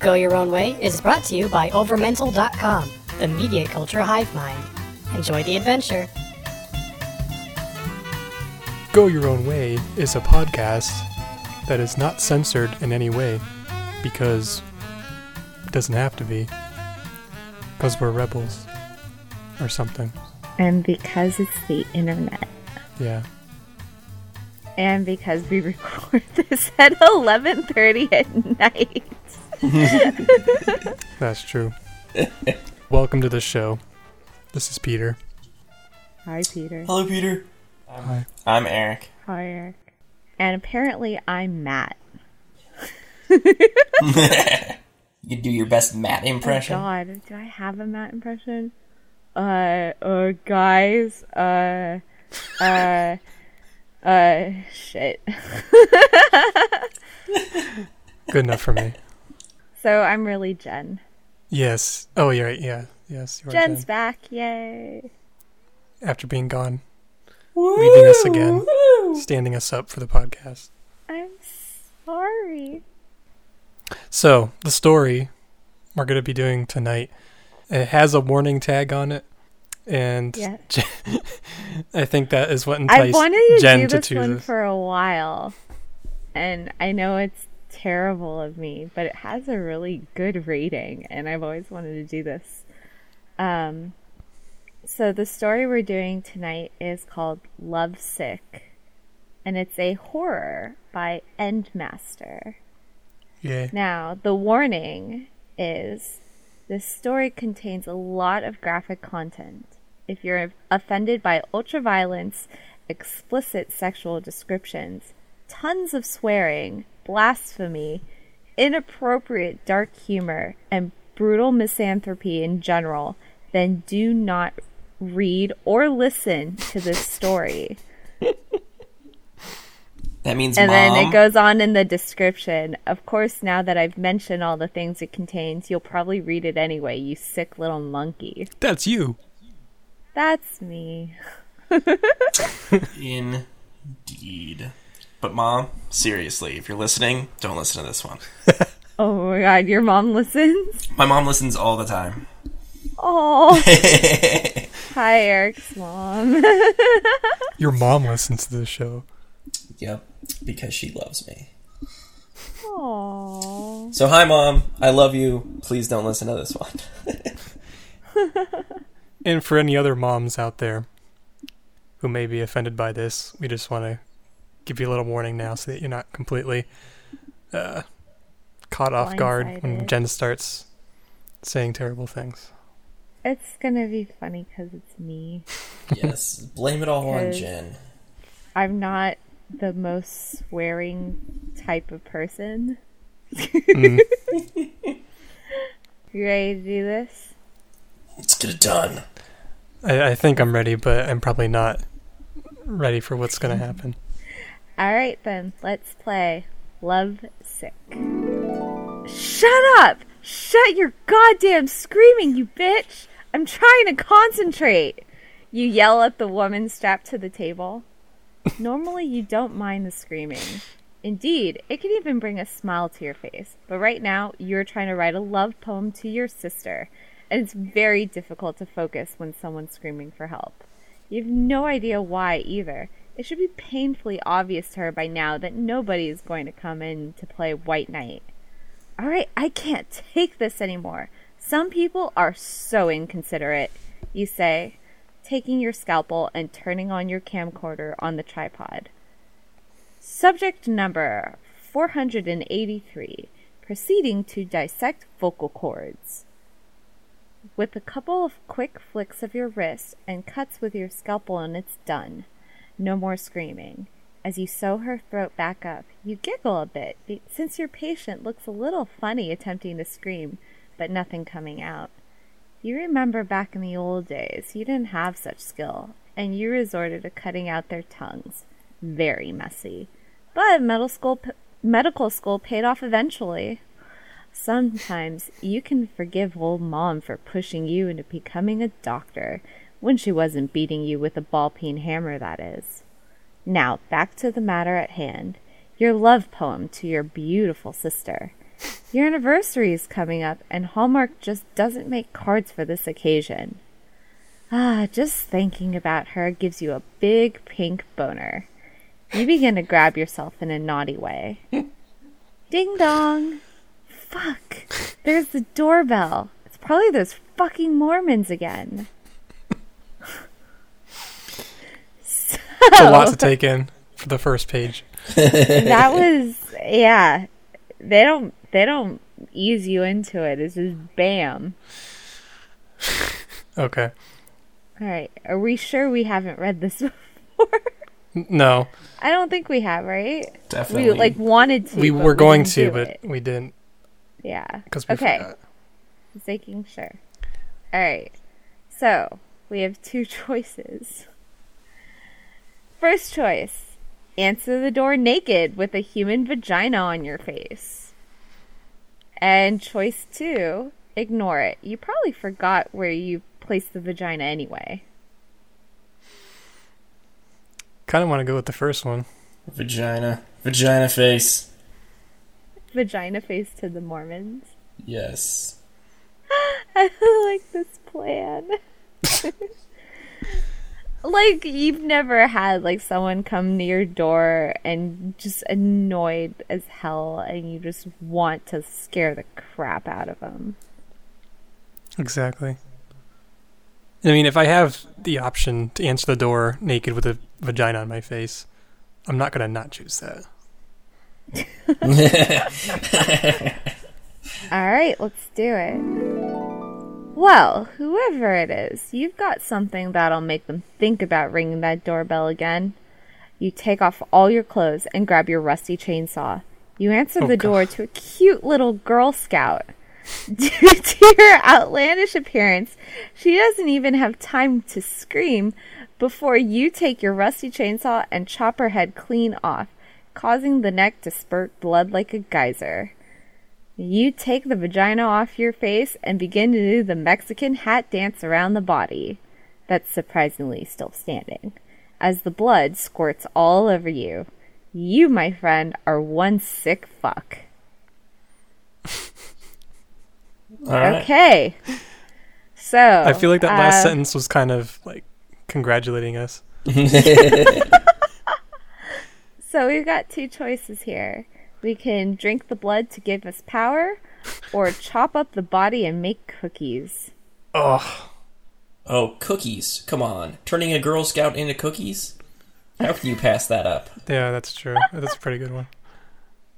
Go Your Own Way is brought to you by Overmental.com, the media culture hive mind. Enjoy the adventure. Go Your Own Way is a podcast that is not censored in any way because it doesn't have to be. Because we're rebels or something. And because it's the internet. Yeah. And because we record this at 11:30 at night. That's true. Welcome to the show. This is Peter. Hi Peter. Hello, Peter. Hi. I'm Eric. Hi Eric. And apparently I'm Matt. You do your best Matt Oh impression. god, do I have a Matt impression? Uh uh guys, uh uh uh shit. Good enough for me. So I'm really Jen. Yes. Oh, you're right. Yeah. Yes. You are Jen's Jen. back, yay. After being gone, leaving us again, standing us up for the podcast. I'm sorry. So, the story we're going to be doing tonight, it has a warning tag on it. And Yeah. I think that is what I enticed wanted to Jen do to this choose one this. for a while, and I know it's terrible of me, but it has a really good rating, and I've always wanted to do this. Um, so the story we're doing tonight is called Love Sick, and it's a horror by Endmaster. Yeah. Now, the warning is this story contains a lot of graphic content. If you're offended by ultraviolence, explicit sexual descriptions, tons of swearing, blasphemy, inappropriate dark humor, and brutal misanthropy in general, then do not read or listen to this story. That means And mom. then it goes on in the description. Of course, now that I've mentioned all the things it contains, you'll probably read it anyway, you sick little monkey. That's you. That's me. Indeed. But mom, seriously, if you're listening, don't listen to this one. Oh my god, your mom listens? My mom listens all the time. Oh. Hi, Eric's mom. Your mom listens to this show. Yep, because she loves me. Aww. So hi mom, I love you. Please don't listen to this one. And for any other moms out there who may be offended by this, we just want to give you a little warning now so that you're not completely uh, caught off guard when Jen starts saying terrible things. It's gonna be funny because it's me. yes, blame it all on Jen. I'm not the most swearing type of person. Mm. You ready to do this? Let's get it done. I, I think I'm ready, but I'm probably not ready for what's going to happen. Alright then, let's play Love Sick. Shut up! Shut your goddamn screaming, you bitch! I'm trying to concentrate! You yell at the woman strapped to the table. Normally, you don't mind the screaming. Indeed, it can even bring a smile to your face. But right now, you're trying to write a love poem to your sister, and it's very difficult to focus when someone's screaming for help. You have no idea why either. It should be painfully obvious to her by now that nobody is going to come in to play White Knight. Alright, I can't take this anymore. Some people are so inconsiderate, you say, taking your scalpel and turning on your camcorder on the tripod. Subject number 483 Proceeding to dissect vocal cords. With a couple of quick flicks of your wrist and cuts with your scalpel, and it's done. No more screaming. As you sew her throat back up, you giggle a bit, since your patient looks a little funny attempting to scream, but nothing coming out. You remember back in the old days, you didn't have such skill, and you resorted to cutting out their tongues. Very messy. But medical school, medical school paid off eventually. Sometimes you can forgive old mom for pushing you into becoming a doctor when she wasn't beating you with a ball peen hammer, that is. Now, back to the matter at hand your love poem to your beautiful sister. Your anniversary is coming up, and Hallmark just doesn't make cards for this occasion. Ah, just thinking about her gives you a big pink boner. You begin to grab yourself in a naughty way. Ding dong! Fuck! There's the doorbell. It's probably those fucking Mormons again. It's a lot to take in for the first page. that was yeah. They don't they don't ease you into it. It's just bam. Okay. All right. Are we sure we haven't read this before? No, I don't think we have, right? Definitely. We like wanted to. we were going didn't to, but it. we didn't yeah. because we okay. forgot. Just making sure. All right. So we have two choices. First choice: answer the door naked with a human vagina on your face. And choice two: ignore it. You probably forgot where you placed the vagina anyway. Kind of want to go with the first one. Vagina. Vagina face. Vagina face to the Mormons. Yes. I like this plan. like you've never had like someone come to your door and just annoyed as hell and you just want to scare the crap out of them. Exactly. I mean, if I have the option to answer the door naked with a vagina on my face, I'm not gonna not choose that. All right, let's do it. Well, whoever it is, you've got something that'll make them think about ringing that doorbell again. You take off all your clothes and grab your rusty chainsaw. You answer Oh, the door God. to a cute little Girl Scout. Due to her outlandish appearance, she doesn't even have time to scream before you take your rusty chainsaw and chop her head clean off, causing the neck to spurt blood like a geyser. You take the vagina off your face and begin to do the Mexican hat dance around the body. That's surprisingly still standing. As the blood squirts all over you. You, my friend, are one sick fuck. All right. Okay. So I feel like that last uh, sentence was kind of like congratulating us. So we've got two choices here. We can drink the blood to give us power, or chop up the body and make cookies. Oh, Oh, cookies. Come on. Turning a Girl Scout into cookies? How can you pass that up? yeah, that's true. That's a pretty good one.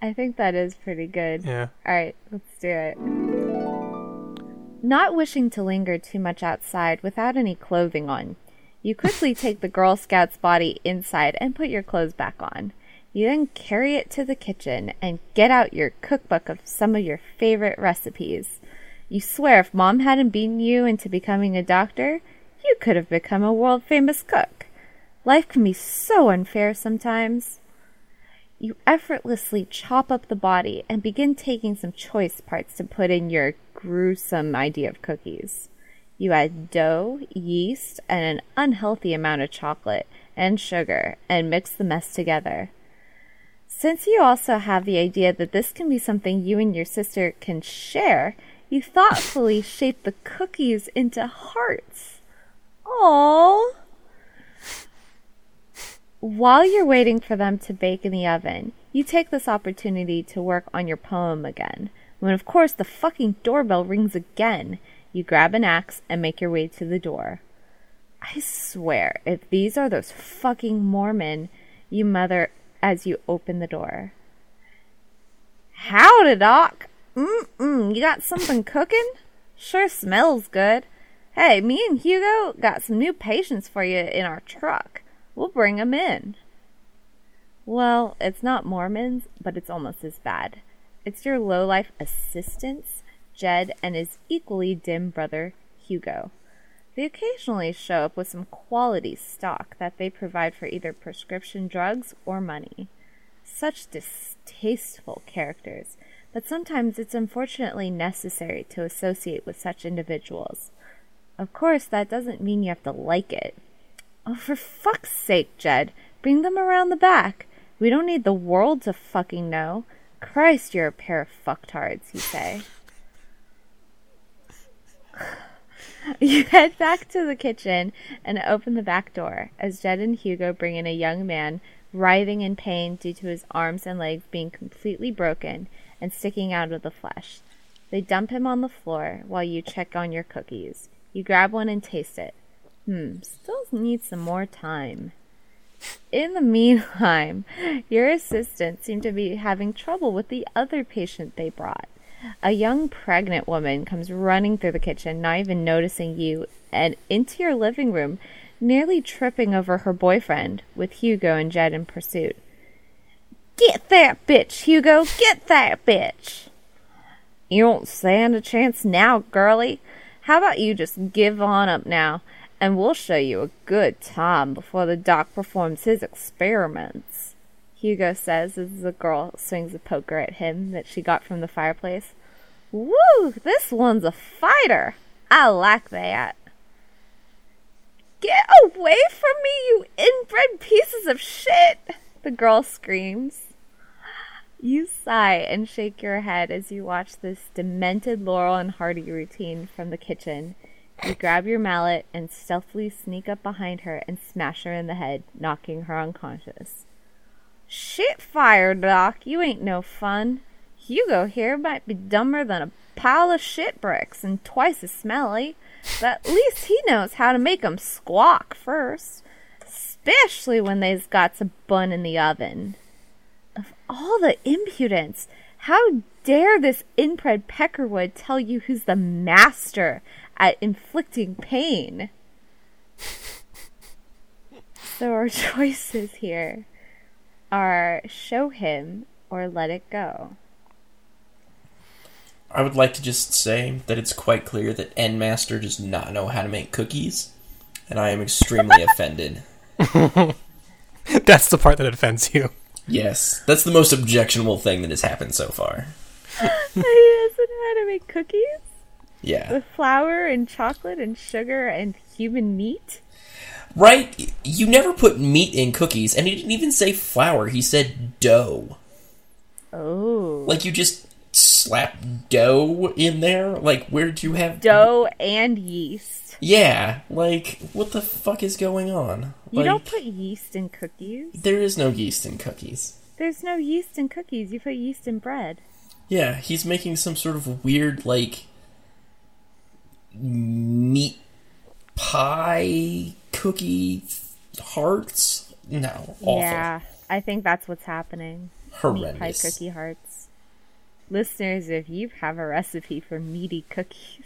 I think that is pretty good. Yeah. All right, let's do it. Not wishing to linger too much outside without any clothing on, you quickly take the Girl Scout's body inside and put your clothes back on. You then carry it to the kitchen and get out your cookbook of some of your favorite recipes. You swear if mom hadn't beaten you into becoming a doctor, you could have become a world famous cook. Life can be so unfair sometimes. You effortlessly chop up the body and begin taking some choice parts to put in your gruesome idea of cookies. You add dough, yeast, and an unhealthy amount of chocolate and sugar and mix the mess together. Since you also have the idea that this can be something you and your sister can share, you thoughtfully shape the cookies into hearts. Aww. While you're waiting for them to bake in the oven, you take this opportunity to work on your poem again. When, of course, the fucking doorbell rings again, you grab an axe and make your way to the door. I swear, if these are those fucking Mormon, you mother as you open the door. Howdy, Doc. Mm-mm, you got something cooking? Sure smells good. Hey, me and Hugo got some new patients for you in our truck. We'll bring 'em in. Well, it's not Mormons, but it's almost as bad. It's your lowlife assistants, Jed and his equally dim brother, Hugo. They occasionally show up with some quality stock that they provide for either prescription drugs or money. Such distasteful characters, but sometimes it's unfortunately necessary to associate with such individuals. Of course, that doesn't mean you have to like it. Oh, for fuck's sake, Jed, bring them around the back. We don't need the world to fucking know. Christ, you're a pair of fucktards, you say. You head back to the kitchen and open the back door as Jed and Hugo bring in a young man writhing in pain due to his arms and legs being completely broken and sticking out of the flesh. They dump him on the floor while you check on your cookies. You grab one and taste it. Hmm, still need some more time. In the meantime, your assistants seem to be having trouble with the other patient they brought. A young pregnant woman comes running through the kitchen, not even noticing you, and into your living room, nearly tripping over her boyfriend, with Hugo and Jed in pursuit. Get that bitch, Hugo! Get that bitch! You don't stand a chance now, girlie. How about you just give on up now, and we'll show you a good time before the doc performs his experiments. Hugo says as the girl swings a poker at him that she got from the fireplace. Woo! This one's a fighter! I like that. Get away from me, you inbred pieces of shit! The girl screams. You sigh and shake your head as you watch this demented Laurel and Hardy routine from the kitchen. You grab your mallet and stealthily sneak up behind her and smash her in the head, knocking her unconscious. Shit fire, Doc. You ain't no fun. Hugo here might be dumber than a pile of shit bricks and twice as smelly, but at least he knows how to make 'em squawk first, especially when they's got some bun in the oven. Of all the impudence, how dare this inbred Peckerwood tell you who's the master at inflicting pain? so our choices here are show him or let it go. I would like to just say that it's quite clear that EndMaster does not know how to make cookies, and I am extremely offended. That's the part that offends you. Yes, that's the most objectionable thing that has happened so far. he doesn't know how to make cookies Yeah. with flour and chocolate and sugar and human meat. Right? You never put meat in cookies, and he didn't even say flour, he said dough. Oh. Like, you just slap dough in there? Like, where did you have. Dough and yeast. Yeah, like, what the fuck is going on? You Like, don't put yeast in cookies. There is no yeast in cookies. There's no yeast in cookies. You put yeast in bread. Yeah, he's making some sort of weird, like, meat pie cookie hearts. No, awful. Yeah, I think that's what's happening. Horrendous. Meat pie cookie hearts. Listeners, if you have a recipe for meaty cookies,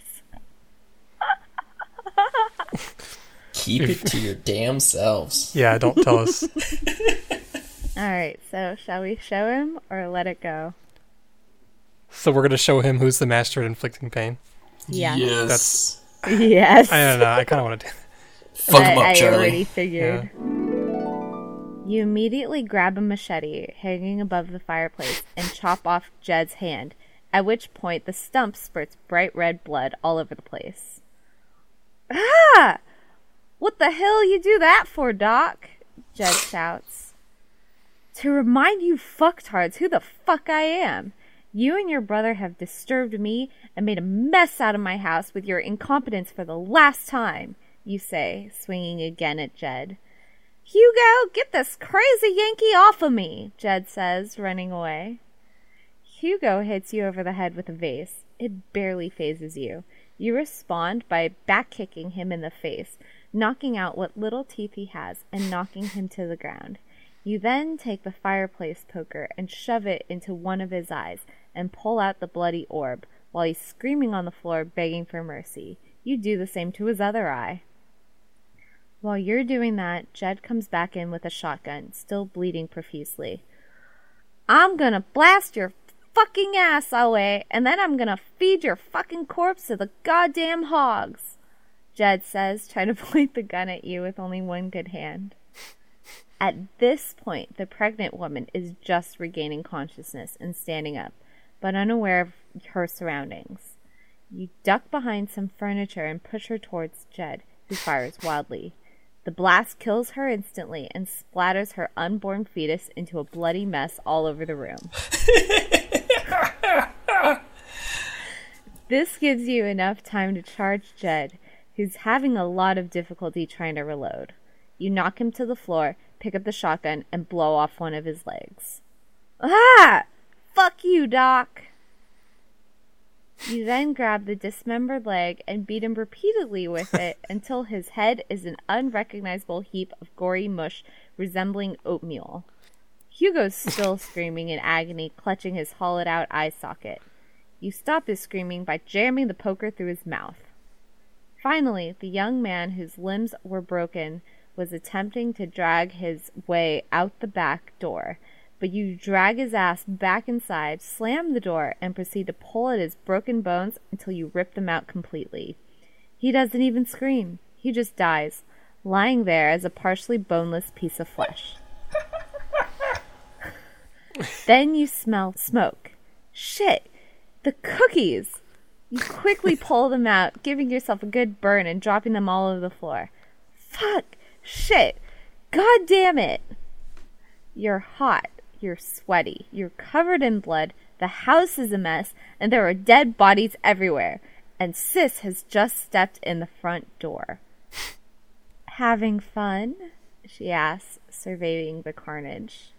Keep it to your damn selves. Yeah, don't tell us. all right. So, shall we show him or let it go? So we're gonna show him who's the master at inflicting pain. Yeah. Yes. Yes. I don't know. I kind of want to do. Fuck I, him up, I Charlie. already figured. You immediately grab a machete hanging above the fireplace and chop off Jed's hand, at which point the stump spurts bright red blood all over the place. Ah! What the hell you do that for, Doc? Jed shouts. To remind you fucktards who the fuck I am. You and your brother have disturbed me and made a mess out of my house with your incompetence for the last time, you say, swinging again at Jed. Hugo, get this crazy Yankee off of me, Jed says, running away. Hugo hits you over the head with a vase. It barely fazes you. You respond by back kicking him in the face, knocking out what little teeth he has and knocking him to the ground. You then take the fireplace poker and shove it into one of his eyes and pull out the bloody orb while he's screaming on the floor begging for mercy. You do the same to his other eye. While you're doing that, Jed comes back in with a shotgun, still bleeding profusely. I'm gonna blast your fucking ass away, and then I'm gonna feed your fucking corpse to the goddamn hogs, Jed says, trying to point the gun at you with only one good hand. At this point, the pregnant woman is just regaining consciousness and standing up, but unaware of her surroundings. You duck behind some furniture and push her towards Jed, who fires wildly. The blast kills her instantly and splatters her unborn fetus into a bloody mess all over the room. This gives you enough time to charge Jed, who's having a lot of difficulty trying to reload. You knock him to the floor, pick up the shotgun, and blow off one of his legs. Ah! Fuck you, Doc! You then grab the dismembered leg and beat him repeatedly with it until his head is an unrecognizable heap of gory mush resembling oatmeal. Hugo's still screaming in agony, clutching his hollowed out eye socket. You stop his screaming by jamming the poker through his mouth. Finally, the young man whose limbs were broken was attempting to drag his way out the back door, but you drag his ass back inside, slam the door, and proceed to pull at his broken bones until you rip them out completely. He doesn't even scream, he just dies, lying there as a partially boneless piece of flesh. then you smell smoke. Shit, the cookies! You quickly pull them out, giving yourself a good burn and dropping them all over the floor. Fuck! Shit! God damn it! You're hot. You're sweaty. You're covered in blood. The house is a mess, and there are dead bodies everywhere. And Sis has just stepped in the front door. Having fun? She asks, surveying the carnage.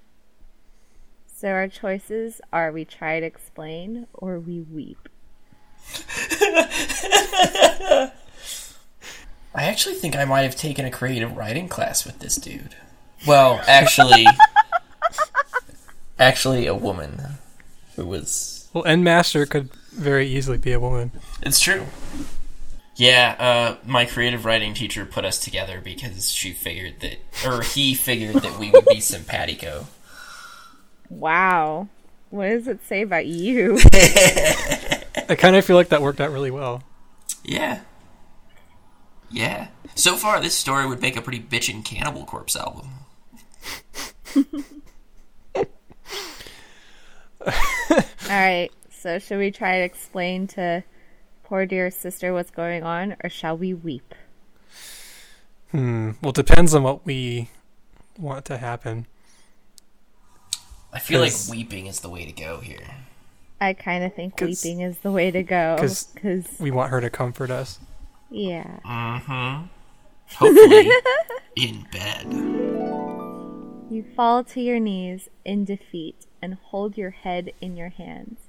So our choices are we try to explain or we weep. I actually think I might have taken a creative writing class with this dude. Well, actually, actually, a woman who was. Well, End Master could very easily be a woman. It's true. Yeah, uh, my creative writing teacher put us together because she figured that, or he figured that we would be simpatico. Wow. What does it say about you? I kind of feel like that worked out really well. Yeah. Yeah. So far, this story would make a pretty bitchin' Cannibal Corpse album. All right. So should we try to explain to poor dear sister what's going on, or shall we weep? Hmm. Well, depends on what we want to happen. I feel like weeping is the way to go here. I kind of think weeping is the way to go Because, We want her to comfort us. yeah. Mm-hmm. Hopefully, in bed. You fall to your knees in defeat and hold your head in your hands.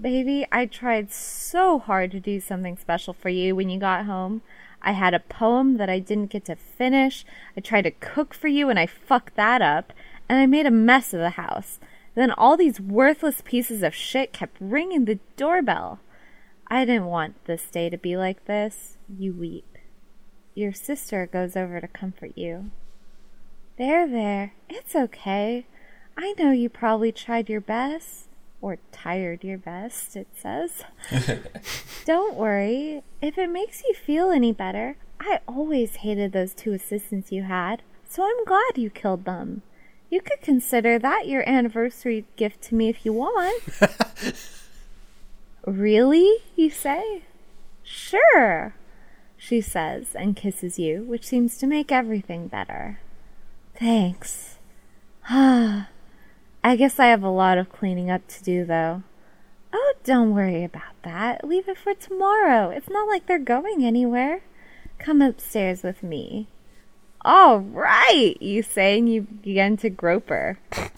Baby, I tried so hard to do something special for you when you got home. I had a poem that I didn't get to finish. I tried to cook for you and I fucked that up. And I made a mess of the house. Then all these worthless pieces of shit kept ringing the doorbell. I didn't want this day to be like this. You weep. Your sister goes over to comfort you. There, there. It's okay. I know you probably tried your best. Or tired your best, it says. Don't worry. If it makes you feel any better, I always hated those two assistants you had, so I'm glad you killed them. You could consider that your anniversary gift to me if you want. really? You say? Sure, she says and kisses you, which seems to make everything better. Thanks. Ah, I guess I have a lot of cleaning up to do, though. Oh, don't worry about that. Leave it for tomorrow. It's not like they're going anywhere. Come upstairs with me. All right, you say, and you begin to grope her.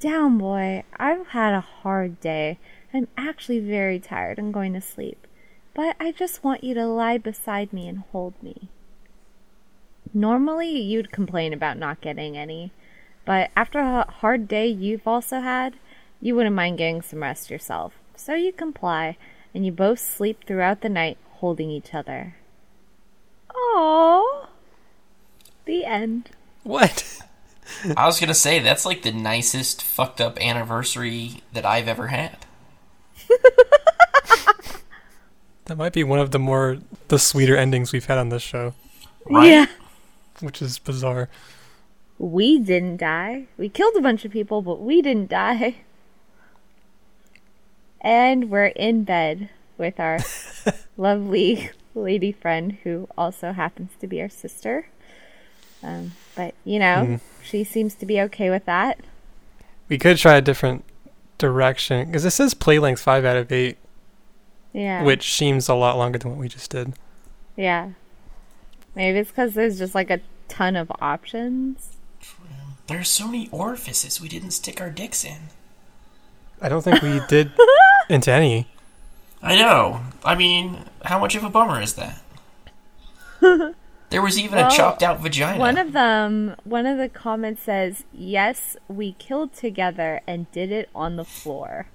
Down, boy. I've had a hard day. I'm actually very tired I'm going to sleep. But I just want you to lie beside me and hold me. Normally, you'd complain about not getting any, but after a hard day you've also had, you wouldn't mind getting some rest yourself. So you comply, and you both sleep throughout the night holding each other. Aww. The end. What? I was gonna say that's like the nicest fucked up anniversary that I've ever had. That might be one of the more the sweeter endings we've had on this show, Right? Yeah. which is bizarre. We didn't die. We killed a bunch of people, but we didn't die. And we're in bed with our lovely lady friend who also happens to be our sister. Um, but, you know, she seems to be okay with that. We could try a different direction because it says play length five out of eight, Yeah. which seems a lot longer than what we just did. Yeah. Maybe it's because there's just like a ton of options. There's so many orifices we didn't stick our dicks in. I don't think we did into any. I know. I mean, how much of a bummer is that? there was even Well, a chopped out vagina. One of them, one of the comments says, "Yes, we killed together and did it on the floor."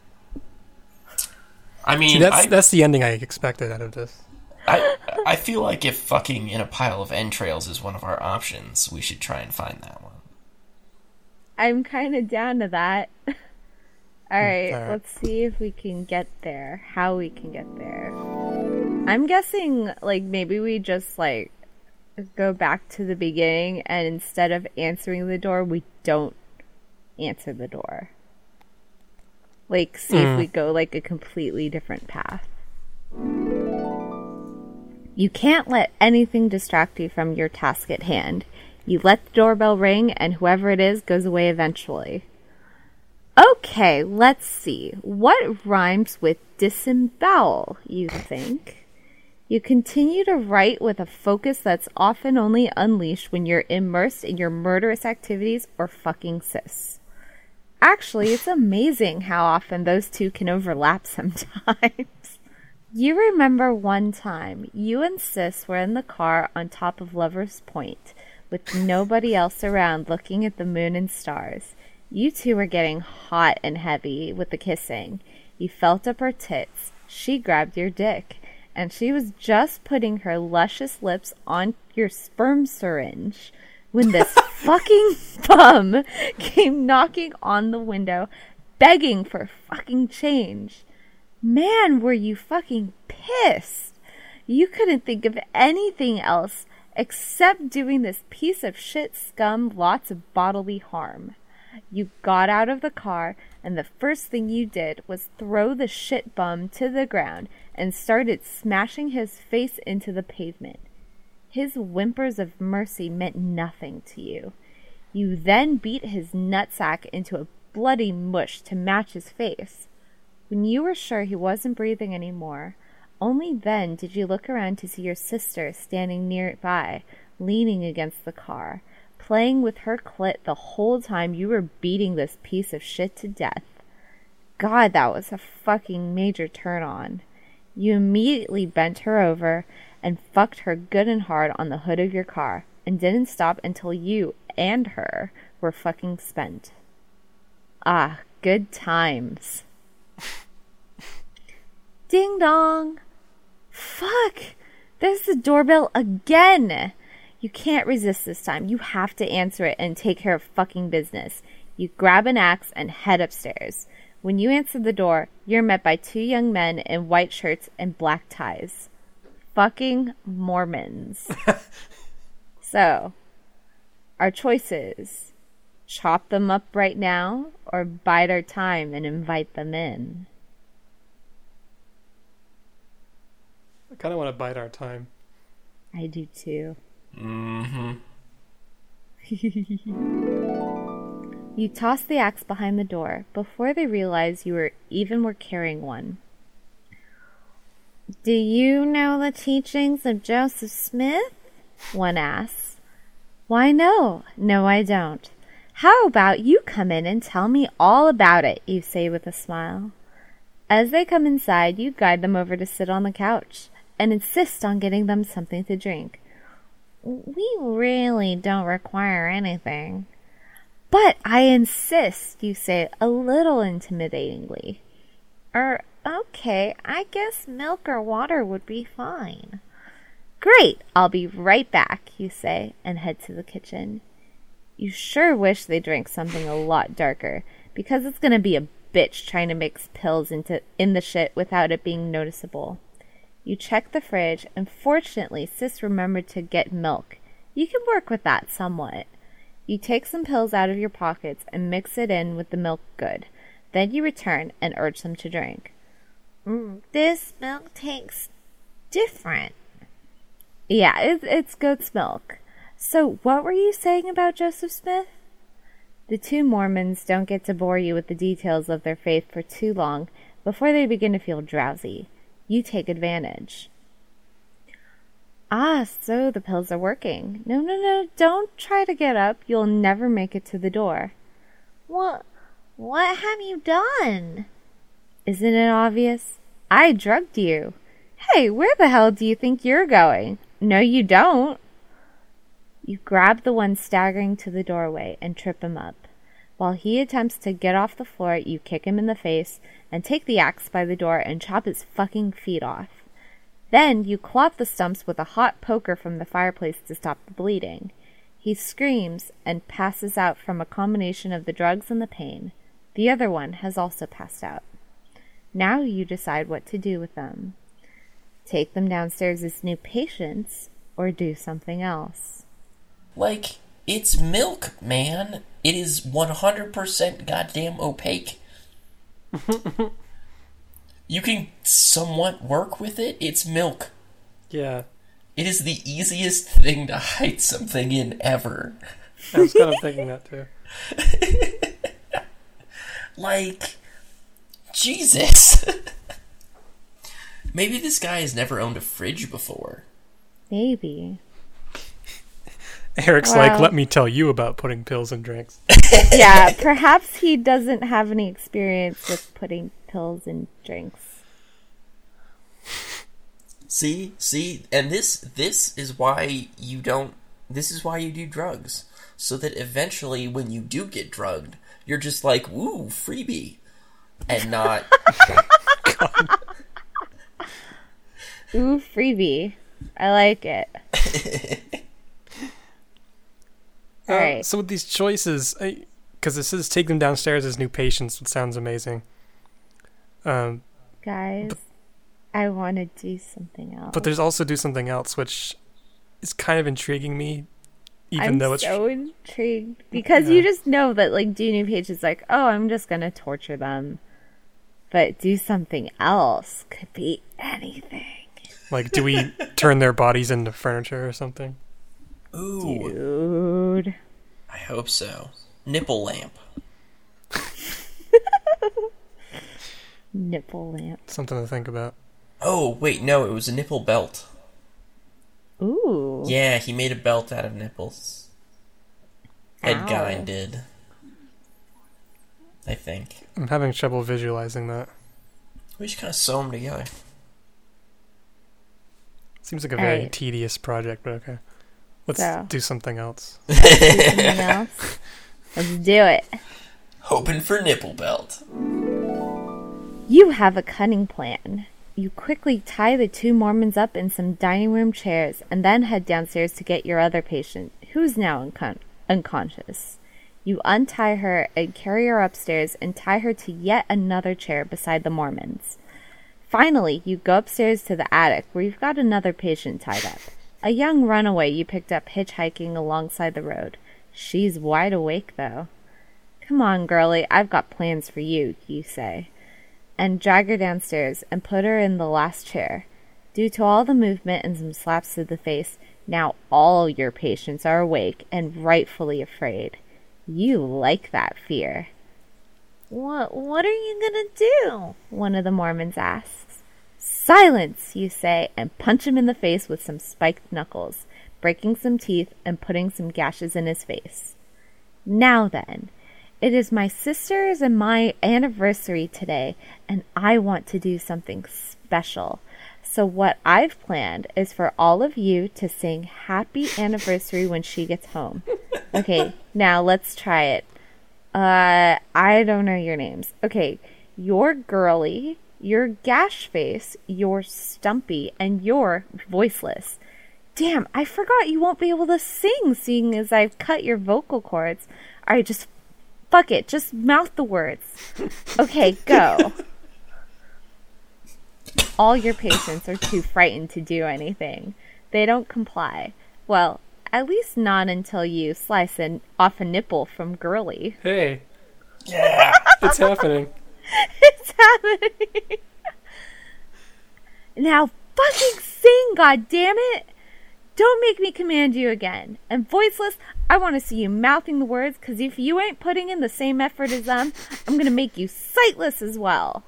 I mean, See, that's I, that's the ending I expected out of this. I, I feel like if fucking in a pile of entrails is one of our options, we should try and find that one. I'm kind of down to that. All right, alright. let's see if we can get there. How we can get there. I'm guessing like maybe we just like go back to the beginning and instead of answering the door, we don't answer the door. Like see if hmm. we go like a completely different path. You can't let anything distract you from your task at hand. You let the doorbell ring, and whoever it is goes away eventually. Okay, let's see. What rhymes with disembowel, you think? You continue to write with a focus that's often only unleashed when you're immersed in your murderous activities or fucking sis. Actually, it's amazing how often those two can overlap sometimes. You remember one time you and Sis were in the car on top of Lover's Point with nobody else around looking at the moon and stars. You two were getting hot and heavy with the kissing. You felt up her tits. She grabbed your dick. And she was just putting her luscious lips on your sperm syringe when this fucking bum came knocking on the window, begging for fucking change. Man, were you fucking pissed. You couldn't think of anything else except doing this piece of shit scum lots of bodily harm. You got out of the car, and the first thing you did was throw the shit bum to the ground and started smashing his face into the pavement. His whimpers of mercy meant nothing to you. You then beat his nutsack into a bloody mush to match his face. When you were sure he wasn't breathing anymore, only then did you look around to see your sister standing nearby, leaning against the car, playing with her clit the whole time you were beating this piece of shit to death. God, that was a fucking major turn on. You immediately bent her over and fucked her good and hard on the hood of your car and didn't stop until you and her were fucking spent. Ah, good times. Ding dong. Fuck. There's the doorbell again. You can't resist this time. You have to answer it and take care of fucking business. You grab an axe and head upstairs. When you answer the door, you're met by two young men in white shirts and black ties. Fucking Mormons. so, our choices chop them up right now or bide our time and invite them in. I kind of want to bide our time. I do too. Mm-hmm. You toss the axe behind the door before they realize you were even were carrying one. Do you know the teachings of Joseph Smith? One asks. Why, no. No, I don't. How about you come in and tell me all about it, you say with a smile. As they come inside, you guide them over to sit on the couch and insist on getting them something to drink. We really don't require anything. But I insist, you say a little intimidatingly. Er, okay, I guess milk or water would be fine. Great, I'll be right back, you say, and head to the kitchen. You sure wish they drank something a lot darker, because it's gonna be a bitch trying to mix pills into in the shit without it being noticeable. You check the fridge, and fortunately, Sis remembered to get milk. You can work with that somewhat. You take some pills out of your pockets and mix it in with the milk good. Then you return and urge them to drink. Mm, this milk tastes different. Yeah, it, it's goat's milk. So, what were you saying about Joseph Smith? The two Mormons don't get to bore you with the details of their faith for too long before they begin to feel drowsy. You take advantage. Ah, so the pills are working. No, no, no, don't try to get up. You'll never make it to the door. What what have you done? Isn't it obvious? I drugged you. Hey, where the hell do you think you're going? No, you don't. You grab the one staggering to the doorway and trip him up. While he attempts to get off the floor, you kick him in the face and take the axe by the door and chop his fucking feet off. Then you clot the stumps with a hot poker from the fireplace to stop the bleeding. He screams and passes out from a combination of the drugs and the pain. The other one has also passed out. Now you decide what to do with them. Take them downstairs as new patients or do something else. Like, it's milk, man. It is 100% goddamn opaque. you can somewhat work with it. It's milk. Yeah. It is the easiest thing to hide something in ever. I was kind of thinking that too. Like, Jesus. Maybe this guy has never owned a fridge before. Maybe. Eric's like, let me tell you about putting pills in drinks. yeah, perhaps he doesn't have any experience with putting pills in drinks. See, see, and this this is why you don't. This is why you do drugs, so that eventually, when you do get drugged, you're just like, "Ooh, freebie," and not. Ooh, freebie. I like it. All Uh, right. So with these choices, because this says take them downstairs as new patients, which sounds amazing. Um, Guys, I want to do something else. but there's also do something else, which is kind of intriguing me, even I'm though it's so intrigued because Yeah. you just know that like do new pages like oh I'm just gonna torture them, but do something else could be anything. like, do we turn their bodies into furniture or something? Ooh, Dude, I hope so. Nipple lamp. nipple lamp. Something to think about. Oh wait, no, it was a nipple belt. Ooh, Yeah, he made a belt out of nipples. Ed Ow. Gein did. I think. I'm having trouble visualizing that. We just kind of sew them together. Seems like a very Alright. tedious project, but okay. Let's So. do something else. do something else. Let's do it. Hoping for nipple belt. You have a cunning plan. You quickly tie the two Mormons up in some dining room chairs and then head downstairs to get your other patient, who is now uncon- unconscious. You untie her and carry her upstairs and tie her to yet another chair beside the Mormons. Finally, you go upstairs to the attic where you've got another patient tied up. A young runaway you picked up hitchhiking alongside the road. She's wide awake, though. Come on, girlie, I've got plans for you, you say and drag her downstairs and put her in the last chair. Due to all the movement and some slaps to the face, now all your patients are awake and rightfully afraid. You like that fear. What what are you gonna do? One of the Mormons asks. Silence, you say, and punch him in the face with some spiked knuckles, breaking some teeth and putting some gashes in his face. Now then, it is my sister's and my anniversary today, and I want to do something special. So, what I've planned is for all of you to sing happy anniversary when she gets home. Okay, now let's try it. Uh, I don't know your names. Okay, you're girly, you're gash face, you're stumpy, and you're voiceless. Damn, I forgot you won't be able to sing seeing as I've cut your vocal cords. Alright, just fuck it, just mouth the words. Okay, go. All your patients are too frightened to do anything. They don't comply. Well, at least not until you slice an, off a nipple from Girly. Hey, Yeah. it's happening. It's happening. now fucking sing, god damn it! Don't make me command you again. And voiceless, I want to see you mouthing the words, because if you ain't putting in the same effort as them, I'm going to make you sightless as well.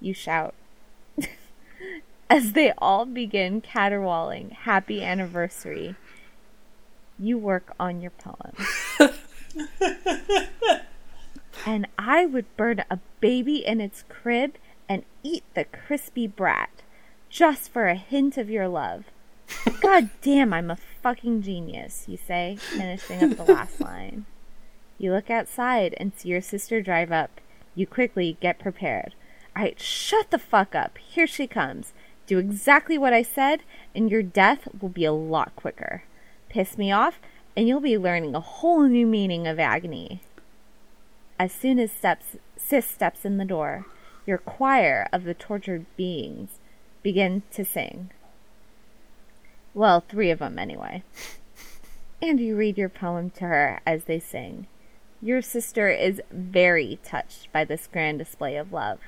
You shout. as they all begin caterwauling, Happy Anniversary. You work on your poem. and I would burn a baby in its crib and eat the crispy brat just for a hint of your love. God damn, I'm a fucking genius, you say, finishing up the last line. You look outside and see your sister drive up. You quickly get prepared. Alright, shut the fuck up. Here she comes. Do exactly what I said, and your death will be a lot quicker. Piss me off, and you'll be learning a whole new meaning of agony. As soon as steps, Sis steps in the door, your choir of the tortured beings begin to sing. Well, three of them anyway. And you read your poem to her as they sing. Your sister is very touched by this grand display of love.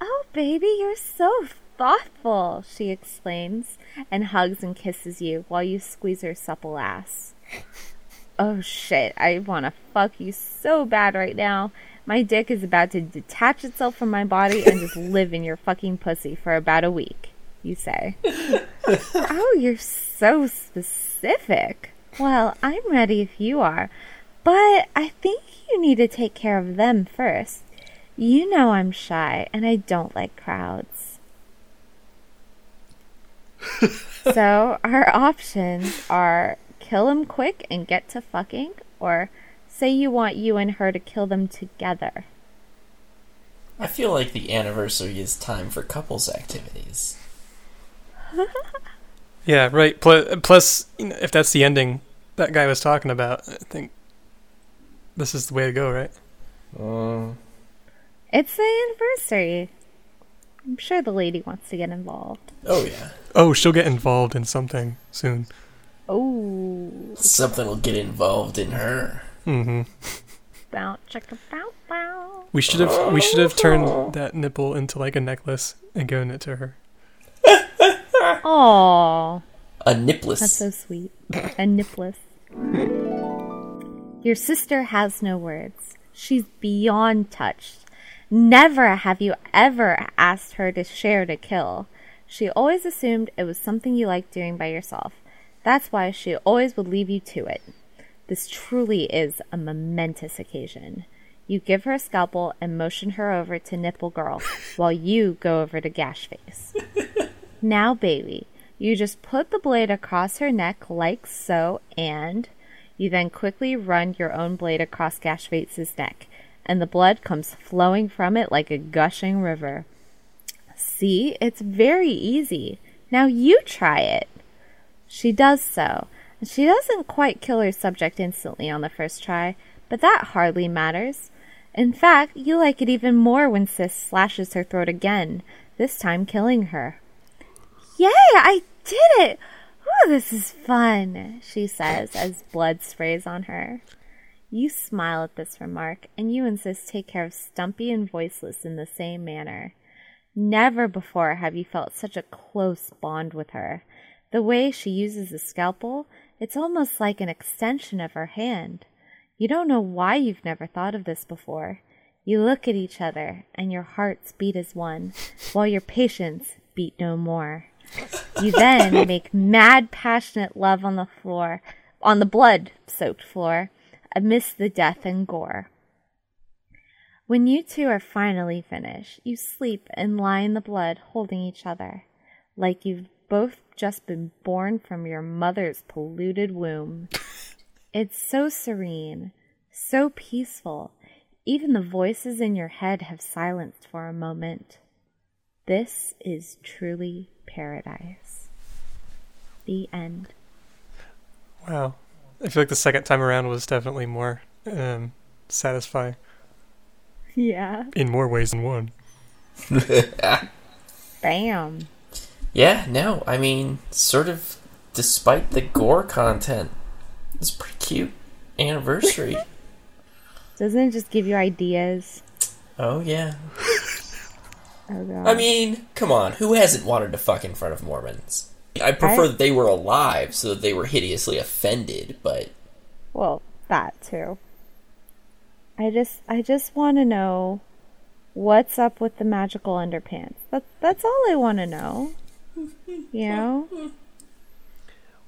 Oh, baby, you're so thoughtful, she exclaims, and hugs and kisses you while you squeeze her supple ass. Oh shit, I wanna fuck you so bad right now. My dick is about to detach itself from my body and just live in your fucking pussy for about a week, you say. oh, you're so specific. Well, I'm ready if you are. But I think you need to take care of them first. You know I'm shy and I don't like crowds. so, our options are kill him quick and get to fucking, or say you want you and her to kill them together. I feel like the anniversary is time for couples activities. Yeah, right. Plus, plus you know, if that's the ending that guy was talking about, I think this is the way to go, right? Uh, It's the anniversary. I'm sure the lady wants to get involved. oh yeah, Oh, she'll get involved in something soon. Oh, something will get involved in her. Mm-hmm. bow chicka bow bow. We should have we should have turned that nipple into like a necklace and given it to her. Aww. A nipless. That's so sweet. A nipless. Your sister has no words. She's beyond touched. Never have you ever asked her to share to kill. She always assumed it was something you liked doing by yourself. That's why she always would leave you to it. This truly is a momentous occasion. You give her a scalpel and motion her over to Nipple Girl while you go over to Gash Face. Now, baby, you just put the blade across her neck like so, and you then quickly run your own blade across Gashface's neck, and the blood comes flowing from it like a gushing river. See, it's very easy. Now you try it. She does so, and she doesn't quite kill her subject instantly on the first try, but that hardly matters. In fact, you like it even more when Sis slashes her throat again, this time killing her. Yay, I did it! Oh, this is fun, she says as blood sprays on her. You smile at this remark, and you and Sis take care of Stumpy and Voiceless in the same manner. Never before have you felt such a close bond with her. The way she uses the scalpel, it's almost like an extension of her hand. You don't know why you've never thought of this before. You look at each other, and your hearts beat as one, while your patients beat no more. You then make mad, passionate love on the floor, on the blood soaked floor, amidst the death and gore. When you two are finally finished, you sleep and lie in the blood holding each other, like you've both just been born from your mother's polluted womb. It's so serene, so peaceful, even the voices in your head have silenced for a moment. This is truly paradise. The end. Wow. I feel like the second time around was definitely more um, satisfying Yeah. in more ways than one. Bam. Yeah, no, I mean, sort of, despite the gore content, it's pretty cute anniversary. Doesn't it just give you ideas? oh yeah. Oh god. I mean, come on, who hasn't wanted to fuck in front of Mormons? I prefer I- that they were alive so that they were hideously offended, but Well, that too. I just I just want to know what's up with the magical underpants. That that's all I want to know. You know?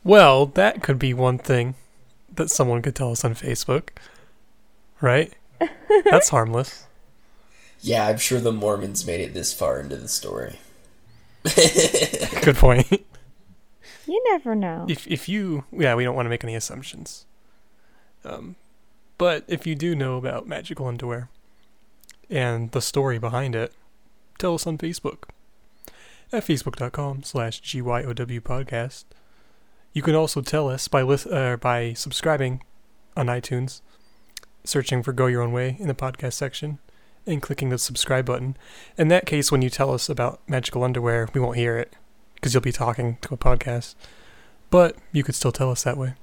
Well, that could be one thing that someone could tell us on Facebook. Right? That's harmless. Yeah, I'm sure the Mormons made it this far into the story. Good point. You never know. if if you yeah, we don't want to make any assumptions. Um, but if you do know about magical underwear and the story behind it, tell us on Facebook at facebook.com slash GYOW podcast. You can also tell us by list, uh, by subscribing on iTunes, searching for Go Your Own Way in the podcast section, and clicking the subscribe button. In that case, when you tell us about magical underwear, we won't hear it because you'll be talking to a podcast. But you could still tell us that way.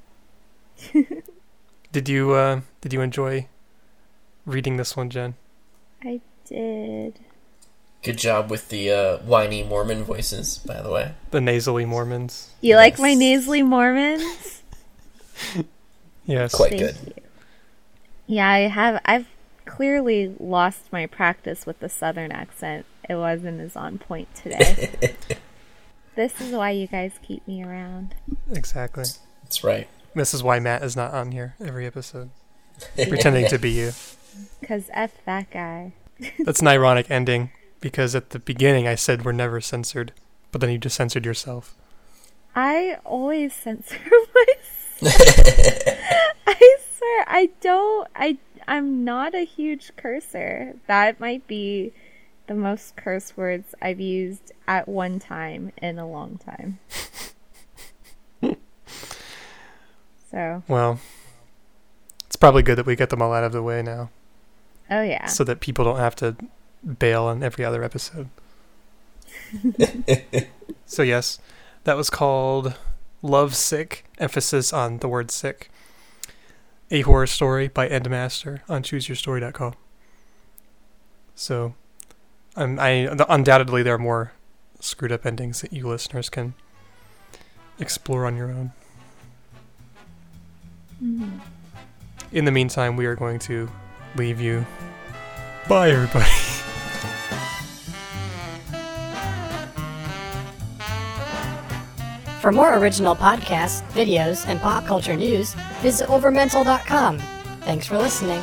did you uh, did you enjoy reading this one, Jen? I did. Good job with the uh, whiny Mormon voices, by the way. The nasally Mormons. You like my nasally Mormons? Yes. Quite Thank good. you. Yeah, I have. I've clearly lost my practice with the southern accent. It wasn't as on point today. this is why you guys keep me around. Exactly. That's right. This is why Matt is not on here every episode, pretending to be you. Cause f that guy. That's an ironic ending because at the beginning I said we're never censored, but then you just censored yourself. I always censor myself. I swear, I don't. I I'm not a huge cursor. That might be the most curse words I've used at one time in a long time. so, Well, it's probably good that we get them all out of the way now, oh yeah. so that people don't have to bail on every other episode. so yes, that was called Love Sick, emphasis on the word sick. A horror story by EndMaster on chooseyourstory.com. So, um, I undoubtedly there are more screwed up endings that you listeners can explore on your own. In the meantime, we are going to leave you. Bye, everybody. For more original podcasts, videos, and pop culture news, visit overmental.com. Thanks for listening.